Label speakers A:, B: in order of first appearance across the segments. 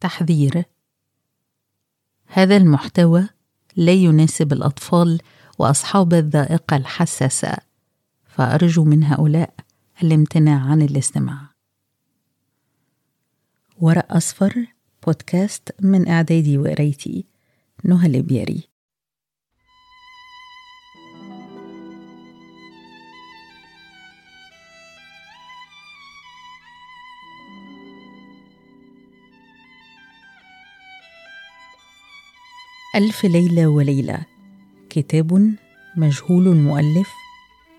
A: تحذير. هذا المحتوى لا يناسب الأطفال وأصحاب الذائقة الحساسة فأرجو من هؤلاء الامتناع عن الاستماع. ورق أصفر بودكاست من إعدادي وقرايتي نهى البياري ألف ليلة وليلة. كتاب مجهول المؤلف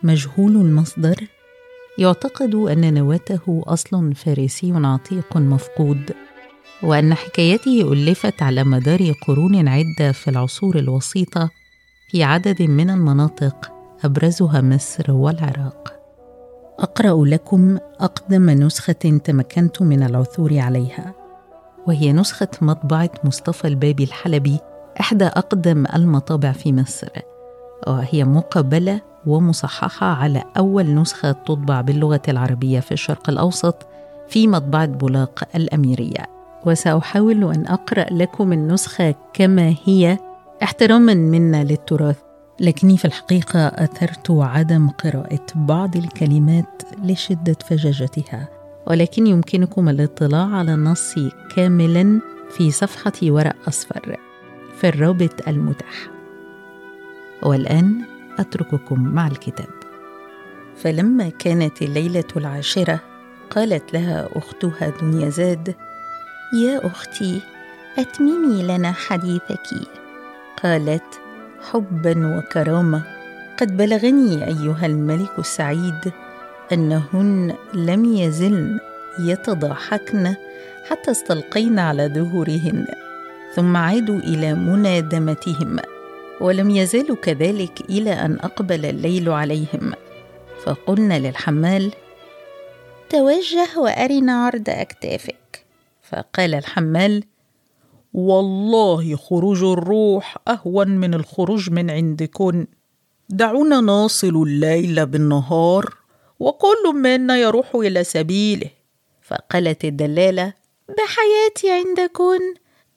A: مجهول المصدر. يعتقد أن نواته أصل فارسي عتيق مفقود وأن حكايته ألفت على مدار قرون عدة في العصور الوسيطة في عدد من المناطق أبرزها مصر والعراق. أقرأ لكم أقدم نسخة تمكنت من العثور عليها وهي نسخة مطبعة مصطفى البابي الحلبي إحدى أقدم المطابع في مصر وهي مقبلة ومصححة على أول نسخة تطبع باللغة العربية في الشرق الأوسط في مطبعة بولاق الأميرية. وسأحاول أن أقرأ لكم النسخة كما هي. احتراما منا للتراث لكني في الحقيقة أثرت عدم قراءة بعض الكلمات لشدة فجاجتها ولكن يمكنكم الاطلاع على النص كاملا في صفحة ورق أصفر. في الرابط المتاح. والآن أترككم مع الكتاب. فلما كانت الليلة العاشرة قالت لها أختها دنيا زاد
B: يا أختي أتممي لنا حديثك.
A: قالت حبا وكرامة قد بلغني أيها الملك السعيد أنهن لم يزلن يتضاحكن حتى استلقين على ظهورهن. ثم عادوا إلى منادمتهم ولم يزالوا كذلك إلى أن أقبل الليل عليهم. فقلنا للحمال
B: توجه وأرنا عرض أكتافك.
A: فقال الحمال والله خروج الروح أهون من الخروج من عندكن. دعونا ناصل الليل بالنهار وكل منا يروح إلى سبيله. فقالت الدلالة
B: بحياتي عندكن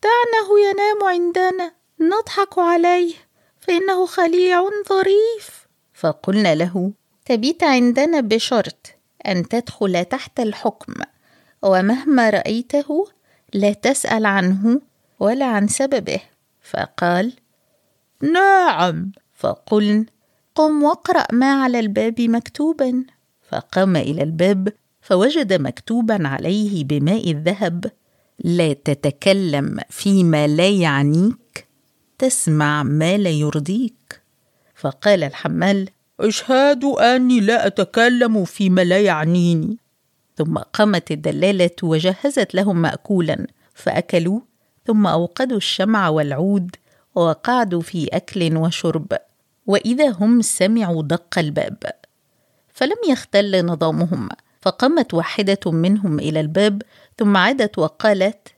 B: دعنه ينام عندنا نضحك عليه فإنه خليع ظريف.
A: فقلنا له
B: تبيت عندنا بشرط أن تدخل تحت الحكم ومهما رأيته لا تسأل عنه ولا عن سببه. فقال
A: نعم. فقلن
B: قم واقرأ ما على الباب مكتوبا.
A: فقام إلى الباب فوجد مكتوبا عليه بماء الذهب. لا تتكلم فيما لا يعنيك تسمع ما لا يرضيك. فقال الحمال أشهد أني لا أتكلم فيما لا يعنيني. ثم قامت الدلالة وجهزت لهم ماكولا فأكلوا ثم أوقدوا الشمع والعود وقعدوا في أكل وشرب وإذا هم سمعوا دق الباب. فلم يختل نظامهم فقامت واحدة منهم إلى الباب ثم عادت وقالت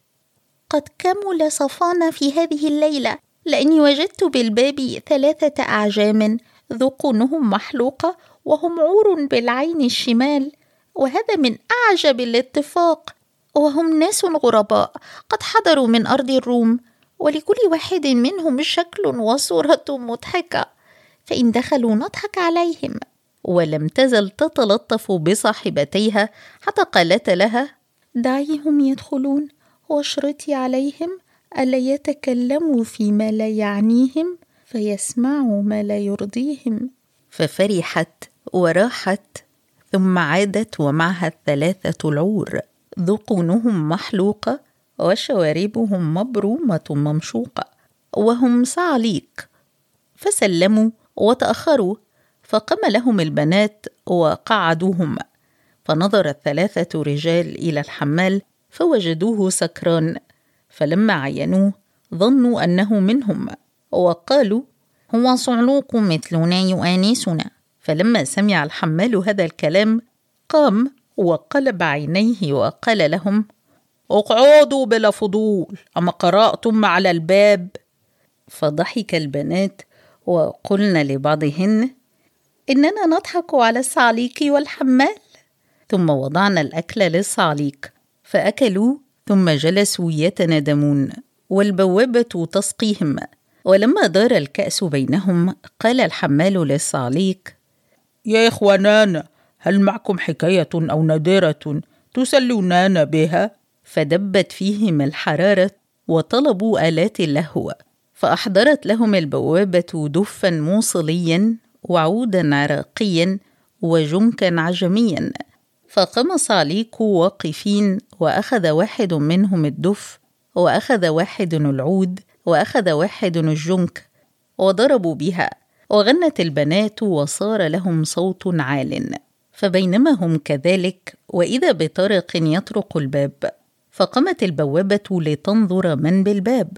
B: قد كمل صفانا في هذه الليلة لأني وجدت بالباب ثلاثة أعجام ذقونهم محلوقه وهم عور بالعين الشمال وهذا من أعجب الاتفاق وهم ناس غرباء قد حضروا من أرض الروم ولكل واحد منهم شكل وصورة مضحكة فإن دخلوا نضحك عليهم
A: ولم تزل تتلطف بصاحبتيها حتى قالت لها
B: دعيهم يدخلون واشرطي عليهم ألا يتكلموا فيما لا يعنيهم فيسمعوا ما لا يرضيهم.
A: ففرحت وراحت ثم عادت ومعها الثلاثة العور. ذقونهم محلوقة وشواربهم مبرومة ممشوقة. وهم صعليق. فسلموا وتأخروا فقام لهم البنات وقعدوهم فنظر الثلاثة رجال إلى الحمال فوجدوه سكران فلما عينوه ظنوا أنه منهم وقالوا
B: هو صعلوك مثلنا يؤانسنا.
A: فلما سمع الحمال هذا الكلام قام وقلب عينيه وقال لهم اقعدوا بلا فضول أما قرأتم على الباب؟ فضحك البنات وقلن لبعضهن
B: إننا نضحك على الصعليك والحمال.
A: ثم وضعنا الأكل للصعليك فأكلوا ثم جلسوا يتنادمون والبوابة تسقيهم ولما دار الكأس بينهم قال الحمال للصعليق
C: يا إخوانان هل معكم حكاية أو نادرة تسلونان بها؟
A: فدبت فيهم الحرارة وطلبوا آلات اللهو فأحضرت لهم البوابة دفا موصليا وعودا عراقيا وجنكا عجميا فقام صعليك واقفين وأخذ واحد منهم الدف وأخذ واحد العود وأخذ واحد الجنك وضربوا بها وغنت البنات وصار لهم صوت عال. فبينما هم كذلك وإذا بطارق يطرق الباب فقامت البوابة لتنظر من بالباب.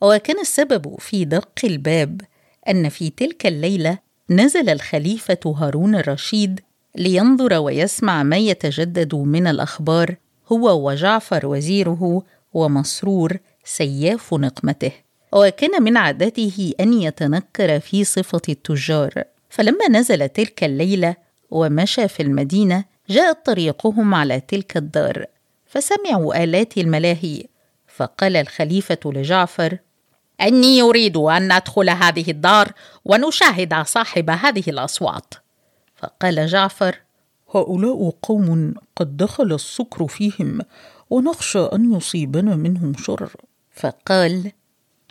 A: وكان السبب في دق الباب أن في تلك الليلة نزل الخليفة هارون الرشيد لينظر ويسمع ما يتجدد من الأخبار هو وجعفر وزيره ومسرور سياف نقمته. وكان من عادته أن يتنكر في صفة التجار. فلما نزل تلك الليلة ومشى في المدينة جاءت طريقهم على تلك الدار. فسمعوا آلات الملاهي. فقال الخليفة لجعفر
B: إني أريد أن ندخل هذه الدار ونشاهد صاحب هذه الأصوات.
A: فقال جعفر.
C: هؤلاء قوم قد دخل السكر فيهم ونخشى أن يصيبنا منهم شر
B: فقال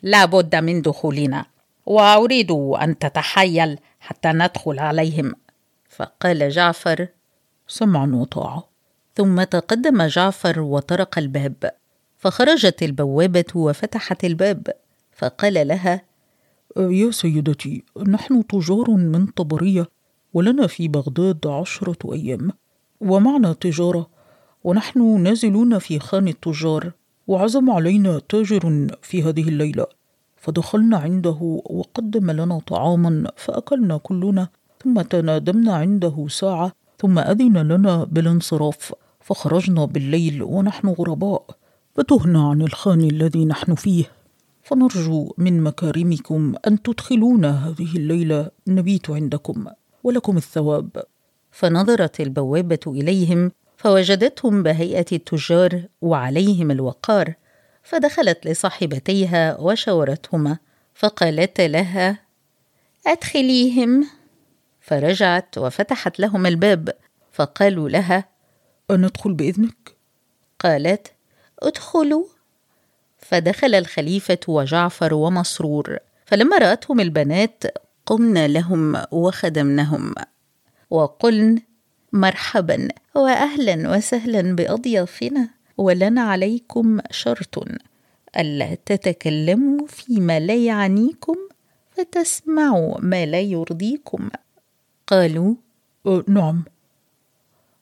B: لا بد من دخولنا وأريد أن تتحيل حتى ندخل عليهم.
A: فقال جعفر
C: سمعا وطاعه
A: ثم تقدم جعفر وطرق الباب فخرجت البوابة وفتحت الباب. فقال لها
C: يا سيدتي نحن تجار من طبرية ولنا في بغداد عشرة أيام. ومعنا تجارة. ونحن نازلون في خان التجار. وعزم علينا تاجر في هذه الليلة. فدخلنا عنده وقدم لنا طعاما فأكلنا كلنا. ثم تنادمنا عنده ساعة. ثم أذن لنا بالانصراف. فخرجنا بالليل ونحن غرباء. فتهنا عن الخان الذي نحن فيه. فنرجو من مكارمكم أن تدخلونا هذه الليلة. نبيت عندكم. ولكم الثواب.
A: فنظرت البوابة إليهم فوجدتهم بهيئة التجار وعليهم الوقار فدخلت لصاحبتيها وشاورتهما فقالت لها
B: أدخليهم.
A: فرجعت وفتحت لهم الباب فقالوا لها
C: أندخل بإذنك؟
A: قالت
B: أدخلوا.
A: فدخل الخليفة وجعفر ومسرور فلما رأتهم البنات قمنا لهم وخدمنهم وقلن مرحبا واهلا وسهلا بأضيافنا ولنا عليكم شرط ألا تتكلموا فيما لا يعنيكم فتسمعوا ما لا يرضيكم. قالوا
C: أه نعم.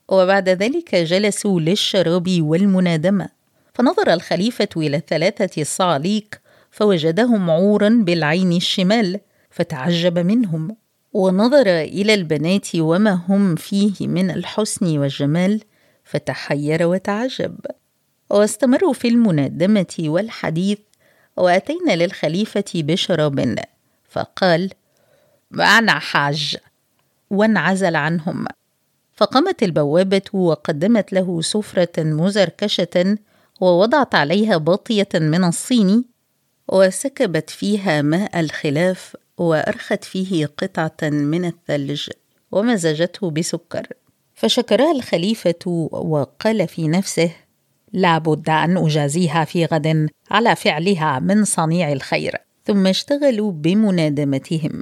A: وبعد ذلك جلسوا للشراب والمنادمة. فنظر الخليفة إلى الثلاثة الصعاليق فوجدهم عورا بالعين الشمال فتعجب منهم ونظر إلى البنات وما هم فيه من الحسن والجمال فتحير وتعجب. واستمروا في المنادمة والحديث وأتينا للخليفة بشراب فقال
B: أنا حاج.
A: وانعزل عنهم. فقامت البوابة وقدمت له سفرة مزركشة ووضعت عليها باطيه من الصين وسكبت فيها ماء الخلاف. وأرخت فيه قطعة من الثلج ومزجته بسكر. فشكرها الخليفة وقال في نفسه
B: لا بد أن أجازيها في غد على فعلها من صنيع الخير.
A: ثم اشتغلوا بمنادمتهم.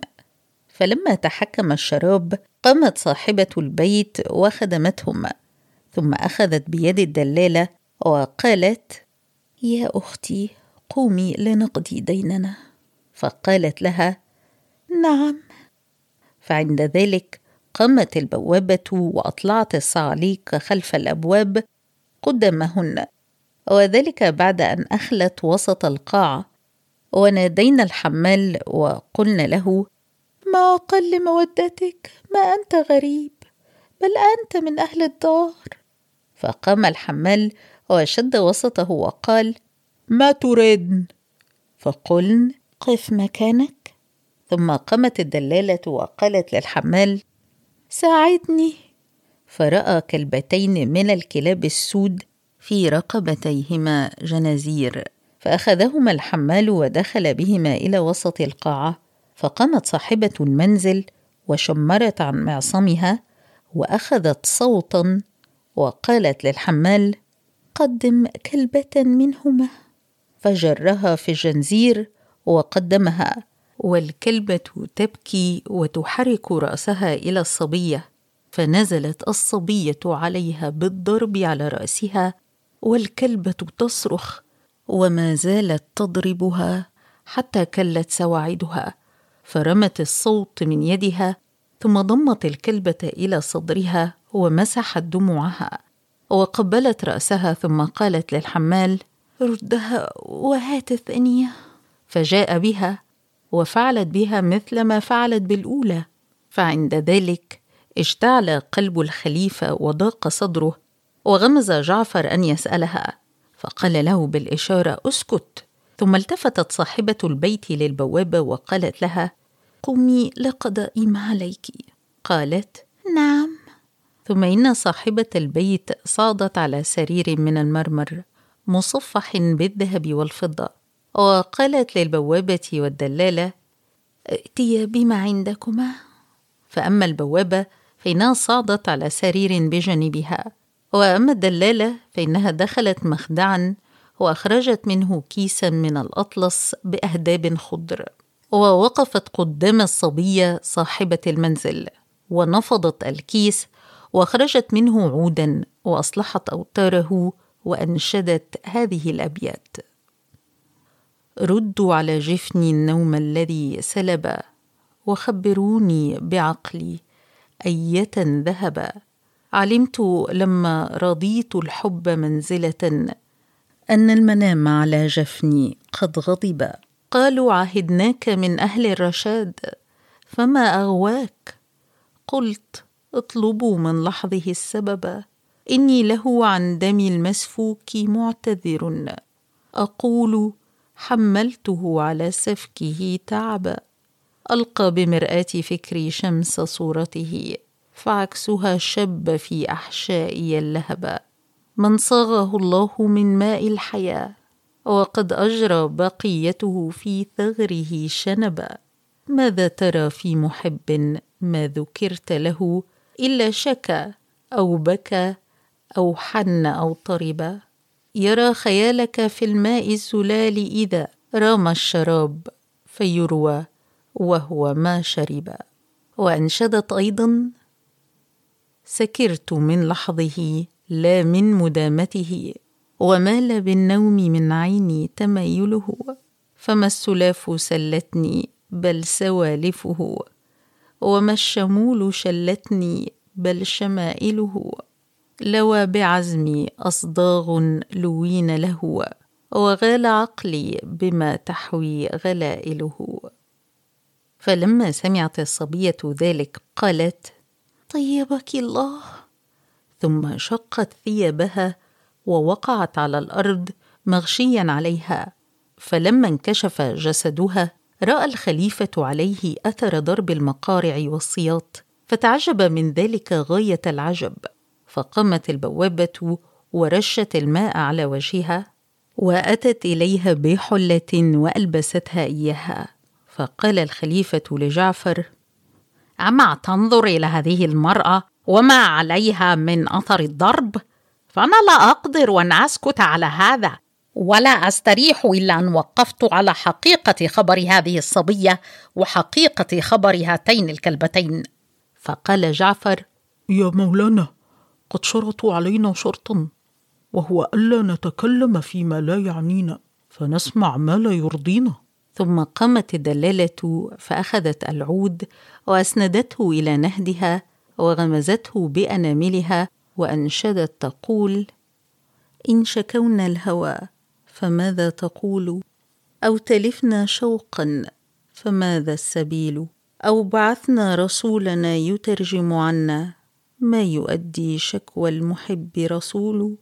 A: فلما تحكم الشراب قامت صاحبة البيت وخدمتهم. ثم أخذت بيد الدلالة وقالت
B: يا أختي قومي لنقضي ديننا.
A: فقالت لها
B: نعم.
A: فعند ذلك قامت البوابة وأطلعت الصعاليق خلف الأبواب قدامهن وذلك بعد أن أخلت وسط القاعه ونادينا الحمال وقلنا له
B: ما أقل مودتك؟ ما أنت غريب بل أنت من أهل الدار.
A: فقام الحمال وشد وسطه وقال
C: ما تريدن؟
A: فقلن
B: قف مكانك؟
A: ثم قامت الدلالة وقالت للحمال
B: ساعدني.
A: فرأى كلبتين من الكلاب السود في رقبتيهما جنازير فأخذهما الحمال ودخل بهما إلى وسط القاعة فقامت صاحبة المنزل وشمرت عن معصمها وأخذت صوتا وقالت للحمال قدم كلبة منهما. فجرها في الجنزير وقدمها والكلبه تبكي وتحرك رأسها إلى الصبية فنزلت الصبية عليها بالضرب على رأسها والكلبه تصرخ وما زالت تضربها حتى كلت سواعدها فرمت الصوت من يدها ثم ضمت الكلبه إلى صدرها ومسحت دموعها وقبلت رأسها ثم قالت للحمال ردها وهات الثانية. فجاء بها وفعلت بها مثل ما فعلت بالأولى. فعند ذلك اشتعل قلب الخليفة وضاق صدره وغمز جعفر أن يسألها فقال له بالإشارة أسكت. ثم التفتت صاحبة البيت للبوابه وقالت لها قومي لقضاء ما عليك. قالت
B: نعم.
A: ثم إن صاحبة البيت صعدت على سرير من المرمر مصفح بالذهب والفضة. وقالت للبوابة والدلالة ائتيا بما عندكما. فأما البوابة فإنها صعدت على سرير بجانبها وأما الدلالة فإنها دخلت مخدعا وأخرجت منه كيسا من الأطلس بأهداب خضر ووقفت قدام الصبية صاحبة المنزل ونفضت الكيس وأخرجت منه عودا وأصلحت أوتاره وأنشدت هذه الأبيات. ردوا على جفني النوم الذي سلب وخبروني بعقلي أية ذهب. علمت لما رضيت الحب منزلة أن المنام على جفني قد غضب. قالوا عهدناك من أهل الرشاد فما أغواك؟ قلت اطلبوا من لحظه السبب. إني له عن دمي المسفوك معتذر. أقول حملته على سفكه تعبا ألقى بمرآة فكري شمس صورته فعكسها شب في أحشائي اللهب. من صاغه الله من ماء الحياة وقد أجرى بقيته في ثغره شنبا ماذا ترى في محب ما ذكرت له إلا شكا أو بكى أو حن أو طرب يرى خيالك في الماء الزلال إذا رام الشراب فيروى وهو ما شرب. وأنشدت أيضا سكرت من لحظه لا من مدامته ومال بالنوم من عيني تميله فما السلاف سلتني بل سوالفه وما الشمول شلتني بل شمائله. لوى بعزمي أصداغ لوين له وغال عقلي بما تحوي غلائله. فلما سمعت الصبية ذلك قالت
B: طيبك الله.
A: ثم شقت ثيابها ووقعت على الأرض مغشيا عليها. فلما انكشف جسدها رأى الخليفة عليه أثر ضرب المقارع والسياط فتعجب من ذلك غاية العجب. فقامت البوابة ورشت الماء على وجهها وأتت إليها بحلة وألبستها إياها. فقال الخليفة لجعفر
B: أما تنظر إلى هذه المرأة وما عليها من أثر الضرب؟ فأنا لا أقدر أن أسكت على هذا ولا أستريح إلا أن وقفت على حقيقة خبر هذه الصبية وحقيقة خبر هاتين الكلبتين.
A: فقال جعفر
C: يا مولانا قد شرطوا علينا شرطا وهو ألا نتكلم فيما لا يعنينا فنسمع ما لا يرضينا.
A: ثم قامت الدلالة فأخذت العود وأسندته إلى نهدها وغمزته بأناملها وأنشدت تقول إن شكونا الهوى فماذا تقول؟ أو تلفنا شوقا فماذا السبيل؟ أو بعثنا رسولنا يترجم عنا ما يؤدي شكوى المحب رسول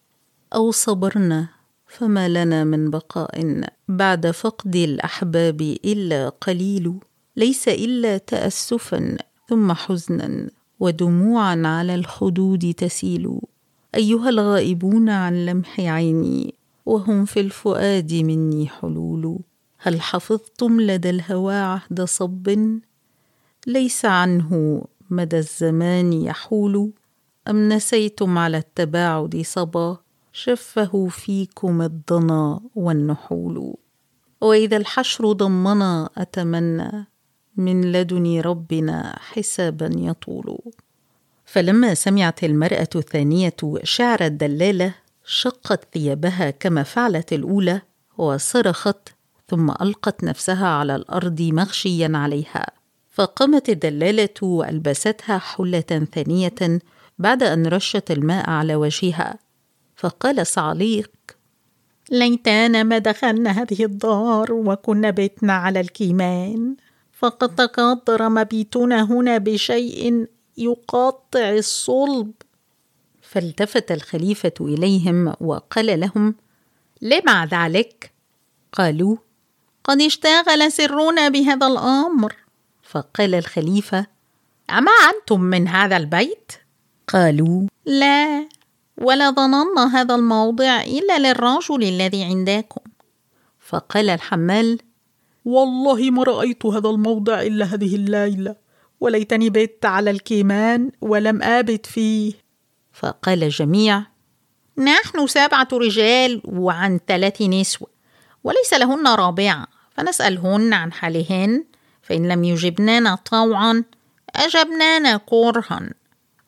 A: أو صبرنا فما لنا من بقاء بعد فقد الأحباب إلا قليل. ليس إلا تاسفا ثم حزنا ودموعا على الخدود تسيل. أيها الغائبون عن لمح عيني وهم في الفؤاد مني حلول. هل حفظتم لدى الهوى عهد صب؟ ليس عنه مدى الزمان يحول أم نسيتم على التباعد صبا شفه فيكم الضنا والنحول وإذا الحشر ضمنا أتمنى من لدن ربنا حسابا يطول فلما سمعت المرأة الثانية شعر الدلالة شقت ثيابها كما فعلت الأولى وصرخت ثم ألقت نفسها على الأرض مغشيا عليها فقامت الدلالة وألبستها حلة ثانية بعد أن رشت الماء على وجهها. فقال صعليق
B: ليتنا ما دخلنا هذه الدار وكنا بيتنا على الكيمان. فقد تقدر مبيتنا هنا بشيء يقطع الصلب.
A: فالتفت الخليفة إليهم وقال لهم
B: لما ذلك؟
A: قالوا
B: قد اشتغل سرنا بهذا الأمر.
A: فقال الخليفة
B: أما أنتم من هذا البيت؟
A: قالوا
B: لا ولا ظننا هذا الموضع إلا للرجل الذي عندكم.
A: فقال الحمال
C: والله ما رأيت هذا الموضع إلا هذه الليلة وليتني بت على الكيمان ولم آبت فيه.
A: فقال الجميع
B: نحن سبعة رجال وعن ثلاث نسوة وليس لهن رابعة فنسألهن عن حالهن فإن لم يجبنانا طوعا أجبنانا كرها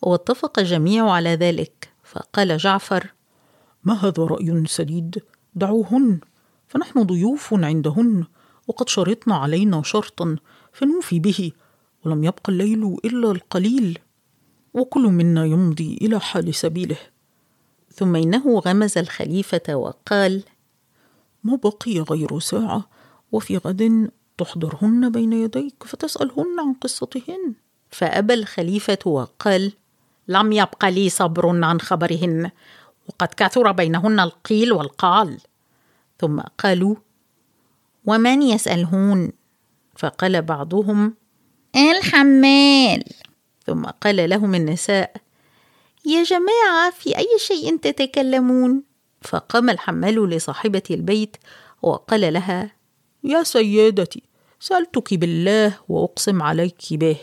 A: واتفق الجميع على ذلك. فقال جعفر
C: ما هذا رأي سديد؟ دعوهن. فنحن ضيوف عندهن وقد شرطن علينا شرطا فنوفي به. ولم يبق الليل إلا القليل. وكل منا يمضي إلى حال سبيله.
A: ثم إنه غمز الخليفة وقال
C: ما بقي غير ساعة وفي غد تحضرهن بين يديك فتسألهن عن قصتهن.
A: فابى الخليفة وقال
B: لم يبق لي صبر عن خبرهن وقد كثر بينهن القيل والقال.
A: ثم قالوا
B: ومن يسألهن؟
A: فقال بعضهم
B: الحمال.
A: ثم قال لهم النساء
B: يا جماعة في أي شيء تتكلمون؟
A: فقام الحمال لصاحبة البيت وقال لها
C: يا سيدتي سألتك بالله وأقسم عليك به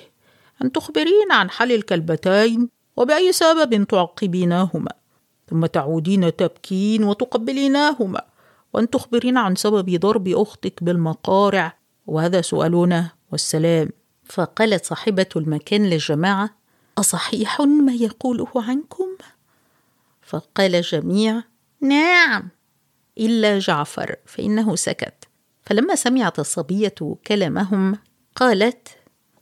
C: أن تخبرين عن حل الكلبتين وبأي سبب تعقبيناهما ثم تعودين تبكين وتقبليناهما وأن تخبرين عن سبب ضرب أختك بالمقارع وهذا سؤالنا والسلام.
A: فقالت صاحبة المكان للجماعة
B: أصحيح ما يقوله عنكم؟
A: فقال الجميع
B: نعم
A: إلا جعفر فإنه سكت. فلما سمعت الصبيه كلامهم قالت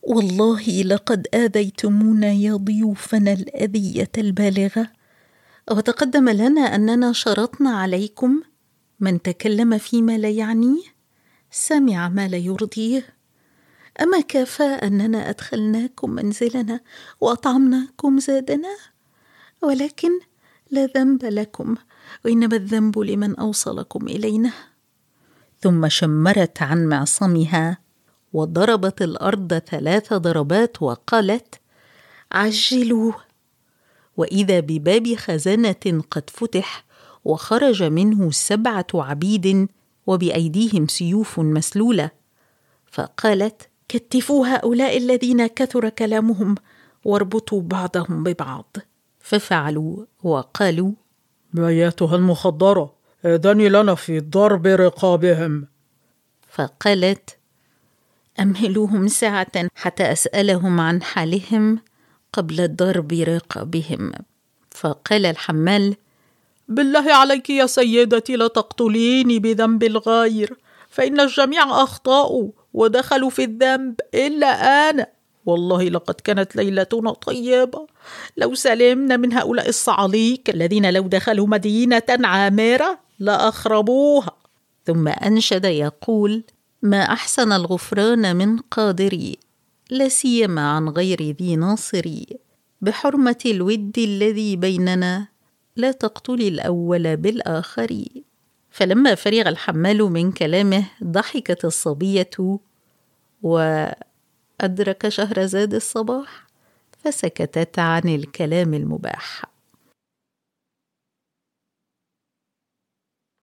B: والله لقد آذيتمونا يا ضيوفنا الأذية البالغة.
A: وتقدم لنا أننا شرطنا عليكم؟ من تكلم فيما لا يعنيه؟ سمع ما لا يرضيه. أما كفى أننا أدخلناكم منزلنا وأطعمناكم زادنا؟ ولكن لا ذنب لكم وإنما الذنب لمن أوصلكم إلينا. ثم شمرت عن معصمها وضربت الأرض ثلاث ضربات وقالت
B: عجلوا!
A: وإذا بباب خزانه قد فتح وخرج منه سبعة عبيد وبأيديهم سيوف مسلولة فقالت
B: كتفوا هؤلاء الذين كثر كلامهم واربطوا بعضهم ببعض.
A: ففعلوا وقالوا
C: ايتها المخدرة. اذني لنا في ضرب رقابهم.
A: فقالت أمهلوهم ساعة حتى أسألهم عن حالهم قبل ضرب رقابهم. فقال الحمال
C: بالله عليك يا سيدتي لا تقتليني بذنب الغير فإن الجميع اخطاوا ودخلوا في الذنب إلا أنا. والله لقد كانت ليلتنا طيبة. لو سلمنا من هؤلاء الصعاليق الذين لو دخلوا مدينة عامرة لأخربوها.
A: ثم أنشد يقول ما أحسن الغفران من قادري لا سيما عن غير ذي ناصري. بحرمة الود الذي بيننا لا تقتلي الأول بالآخر. فلما فرغ الحمال من كلامه ضحكت الصبية وأدرك شهرزاد الصباح فسكتت عن الكلام المباح.